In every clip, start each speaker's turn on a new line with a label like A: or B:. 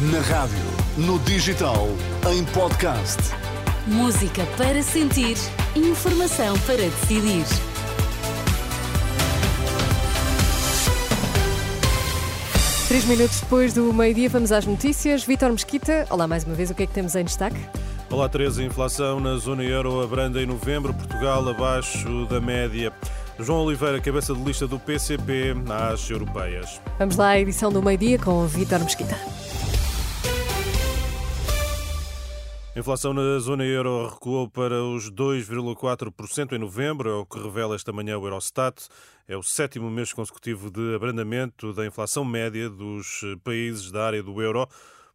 A: Na rádio, no digital, em podcast.
B: Música para sentir, informação para decidir.
C: Três minutos depois do meio-dia, vamos às notícias. Vítor Mesquita, olá mais uma vez, o que é que temos em destaque?
D: Olá, Teresa. Inflação na zona euro abranda em novembro, Portugal abaixo da média. João Oliveira, cabeça de lista do PCP às europeias.
C: Vamos lá à edição do meio-dia com o Vítor Mesquita.
D: Inflação na zona euro recuou para os 2,4% em novembro, é o que revela esta manhã o Eurostat. É o sétimo mês consecutivo de abrandamento da inflação média dos países da área do euro.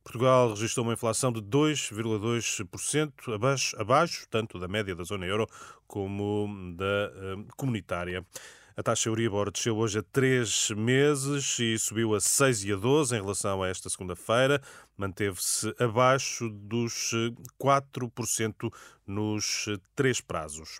D: Portugal registrou uma inflação de 2,2%, abaixo, abaixo tanto da média da zona euro como da uh, comunitária. A taxa Euribor desceu hoje a 3 meses e subiu a 6 e a 12 em relação a esta segunda-feira. Manteve-se abaixo dos 4% nos três prazos.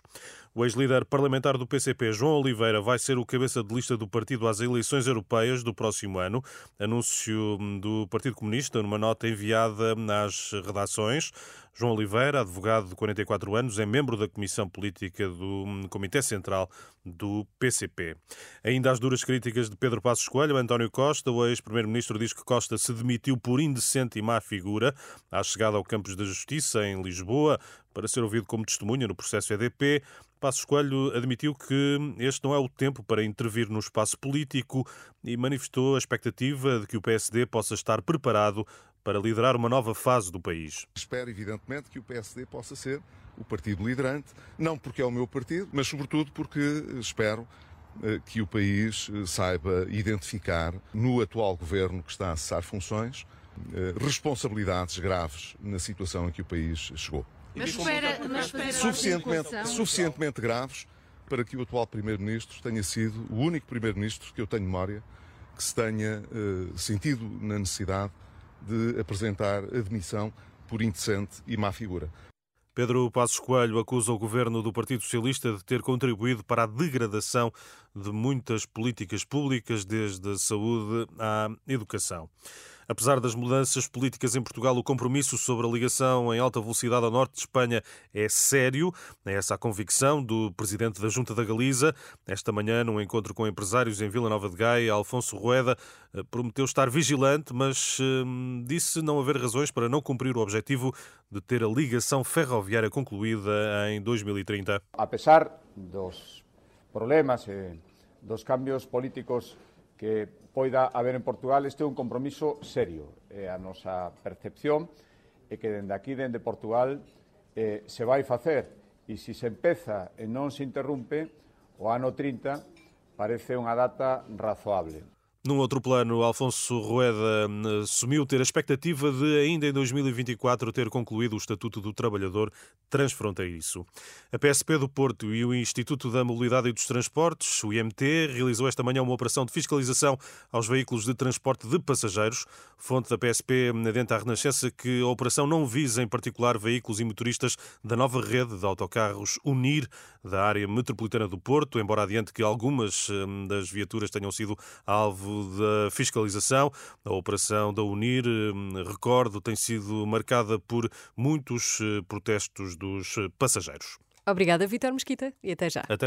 D: O ex-líder parlamentar do PCP, João Oliveira, vai ser o cabeça de lista do partido às eleições europeias do próximo ano. Anúncio do Partido Comunista numa nota enviada às redações. João Oliveira, advogado de 44 anos, é membro da Comissão Política do Comitê Central do PCP. Ainda as duras críticas de Pedro Passos Coelho, António Costa, o ex-primeiro-ministro diz que Costa se demitiu por indecente e má figura à chegada ao Campos da Justiça, em Lisboa, para ser ouvido como testemunha no processo EDP. Passos Coelho admitiu que este não é o tempo para intervir no espaço político e manifestou a expectativa de que o PSD possa estar preparado para liderar uma nova fase do país.
E: Espero, evidentemente, que o PSD possa ser o partido liderante, não porque é o meu partido, mas sobretudo porque espero eh, que o país eh, saiba identificar no atual governo que está a cessar funções responsabilidades graves na situação em que o país chegou.
F: Mas espera, mas espera
E: suficientemente, suficientemente graves para que o atual Primeiro-Ministro tenha sido o único Primeiro-Ministro que eu tenho memória que se tenha uh, sentido na necessidade de apresentar admissão por indecente e má figura.
D: Pedro Passos Coelho acusa o governo do Partido Socialista de ter contribuído para a degradação de muitas políticas públicas, desde a saúde à educação. Apesar das mudanças políticas em Portugal, o compromisso sobre a ligação em alta velocidade ao norte de Espanha é sério. É essa a convicção do presidente da Junta da Galiza. Esta manhã, num encontro com empresários em Vila Nova de Gaia, Alfonso Rueda eh, prometeu estar vigilante, mas hum, disse não haver razões para não cumprir o objetivo de ter a ligação ferroviária concluída em 2030.
G: Apesar dos problemas dos cambios políticos que poida haber en Portugal, este é un compromiso serio. É a nosa percepción é que dende aquí, dende Portugal, eh, se vai facer. E se se empeza e non se interrumpe, o ano 30 parece unha data razoable.
D: Num outro plano, Alfonso Rueda hum, assumiu ter a expectativa de, ainda em 2024, ter concluído o Estatuto do Trabalhador Transfronteiriço. A PSP do Porto e o Instituto da Mobilidade e dos Transportes, o IMT, realizou esta manhã uma operação de fiscalização aos veículos de transporte de passageiros. Fonte da PSP adenta à Renascença que a operação não visa, em particular, veículos e motoristas da nova rede de autocarros Unir da área metropolitana do Porto, embora adiante que algumas hum, das viaturas tenham sido alvo da fiscalização. A operação da Unir, hum, recordo, tem sido marcada por muitos eh, protestos dos passageiros.
C: Obrigada, Vitor Mesquita, e até já.
D: Até